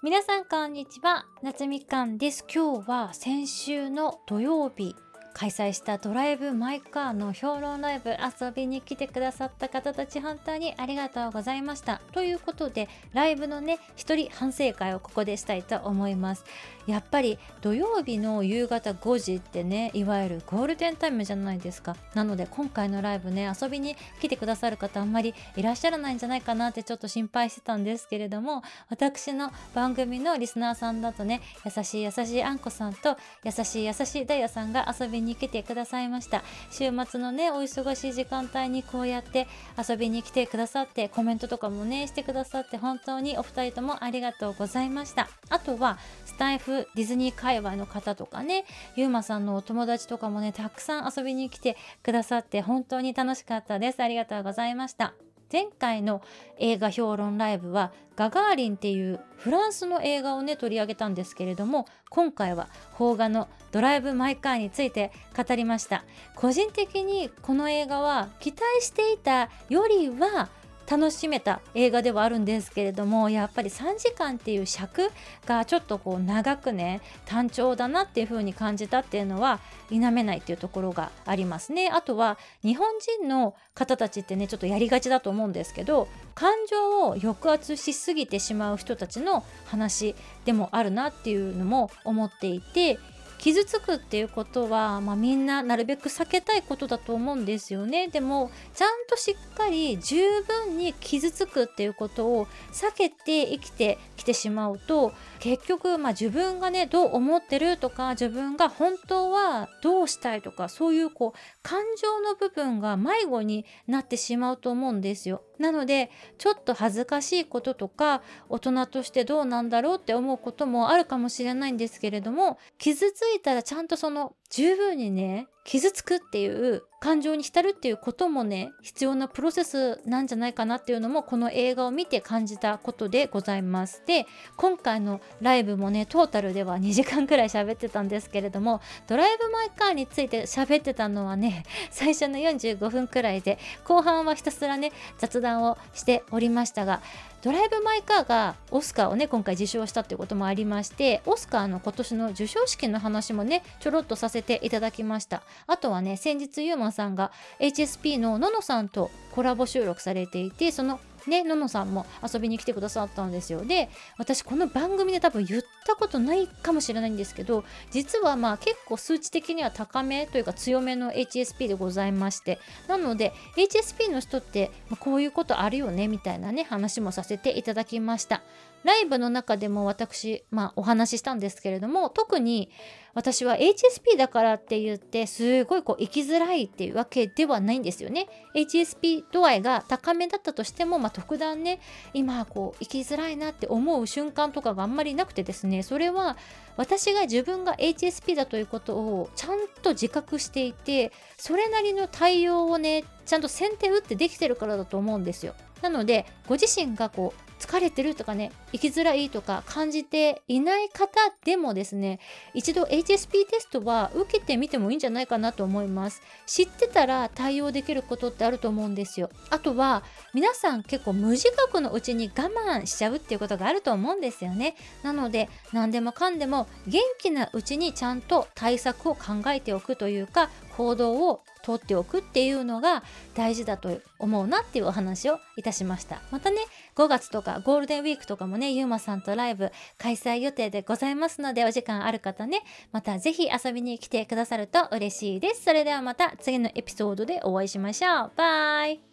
皆さんこんにちは。夏みかんです。今日は先週の土曜日開催したドライブ・マイ・カーの評論ライブ遊びに来てくださった方たち本当にありがとうございました。ということでライブのね一人反省会をここでしたいと思います。やっぱり土曜日の夕方5時ってねいわゆるゴールデンタイムじゃないですか。なので今回のライブね遊びに来てくださる方あんまりいらっしゃらないんじゃないかなってちょっと心配してたんですけれども私の番組のリスナーさんだとね優しい優しいあんこさんと優しい優しいダイヤさんが遊びにに来てくださいました。週末のねお忙しい時間帯にこうやって遊びに来てくださってコメントとかもねしてくださって本当にお二人ともありがとうございました。あとはスタイフディズニー界隈の方とかねゆうまさんのお友達とかもねたくさん遊びに来てくださって本当に楽しかったです。ありがとうございました。前回の映画評論ライブはガガーリンっていうフランスの映画をね取り上げたんですけれども今回は邦画のドライブ・マイ・カーについて語りました。個人的にこの映画は期待していたよりは楽しめた映画ではあるんですけれどもやっぱり3時間っていう尺がちょっとこう長くね単調だなっていう風に感じたっていうのは否めないっていうところがありますね。あとは日本人の方たちってねちょっとやりがちだと思うんですけど感情を抑圧しすぎてしまう人たちの話でもあるなっていうのも思っていて傷つくっていうことは、まあ、みんななるべく避けたいことだと思うんですよねでもちゃんとしっかり十分に傷つくっていうことを避けて生きてきてしまうと結局、まあ、自分がねどう思ってるとか自分が本当はどうしたいとかそういうこう感情の部分が迷子になってしまうと思うんですよ。なのでちょっと恥ずかしいこととか大人としてどうなんだろうって思うこともあるかもしれないんですけれども傷ついたらちゃんとその十分にね傷つくっていう感情に浸るっていうこともね必要なプロセスなんじゃないかなっていうのもこの映画を見て感じたことでございます。で今回のライブもねトータルでは2時間くらい喋ってたんですけれどもドライブ・マイ・カーについて喋ってたのはね最初の45分くらいで後半はひたすらね雑談をしておりましたがドライブ・マイ・カーがオスカーをね今回受賞したっていうこともありましてオスカーの今年の授賞式の話もねちょろっとさせていただきました。あとはね先日ユーマさんが HSP のののさんとコラボ収録されていてそのねののさんも遊びに来てくださったんですよ。で私この番組で多分言ったことないかもしれないんですけど実はまあ結構数値的には高めというか強めの HSP でございましてなので HSP の人ってこういうことあるよねみたいなね話もさせていただきました。ライブの中でも私、まあ、お話ししたんですけれども特に私は HSP だからって言ってすごいこう生きづらいっていうわけではないんですよね。HSP 度合いが高めだったとしても、まあ、特段ね今こう生きづらいなって思う瞬間とかがあんまりなくてですね。それは私が自分が HSP だということをちゃんと自覚していてそれなりの対応をねちゃんと先手打ってできてるからだと思うんですよ。なのでご自身がこう疲れてるとかね生きづらいとか感じていない方でもですね一度 HSP テストは受けてみてもいいんじゃないかなと思います。知ってたら対応できることってあると思うんですよ。あとは皆さん結構無自覚のうちに我慢しちゃうっていうことがあると思うんですよね。なので何でもかんでも元気なうちにちゃんと対策を考えておくというか行動をとっておくっていうのが大事だと思うなっていうお話をいたしました。またね5月とかゴールデンウィークとかもねゆうまさんとライブ開催予定でございますのでお時間ある方ねまた是非遊びに来てくださると嬉しいです。それではまた次のエピソードでお会いしましょう。バイ。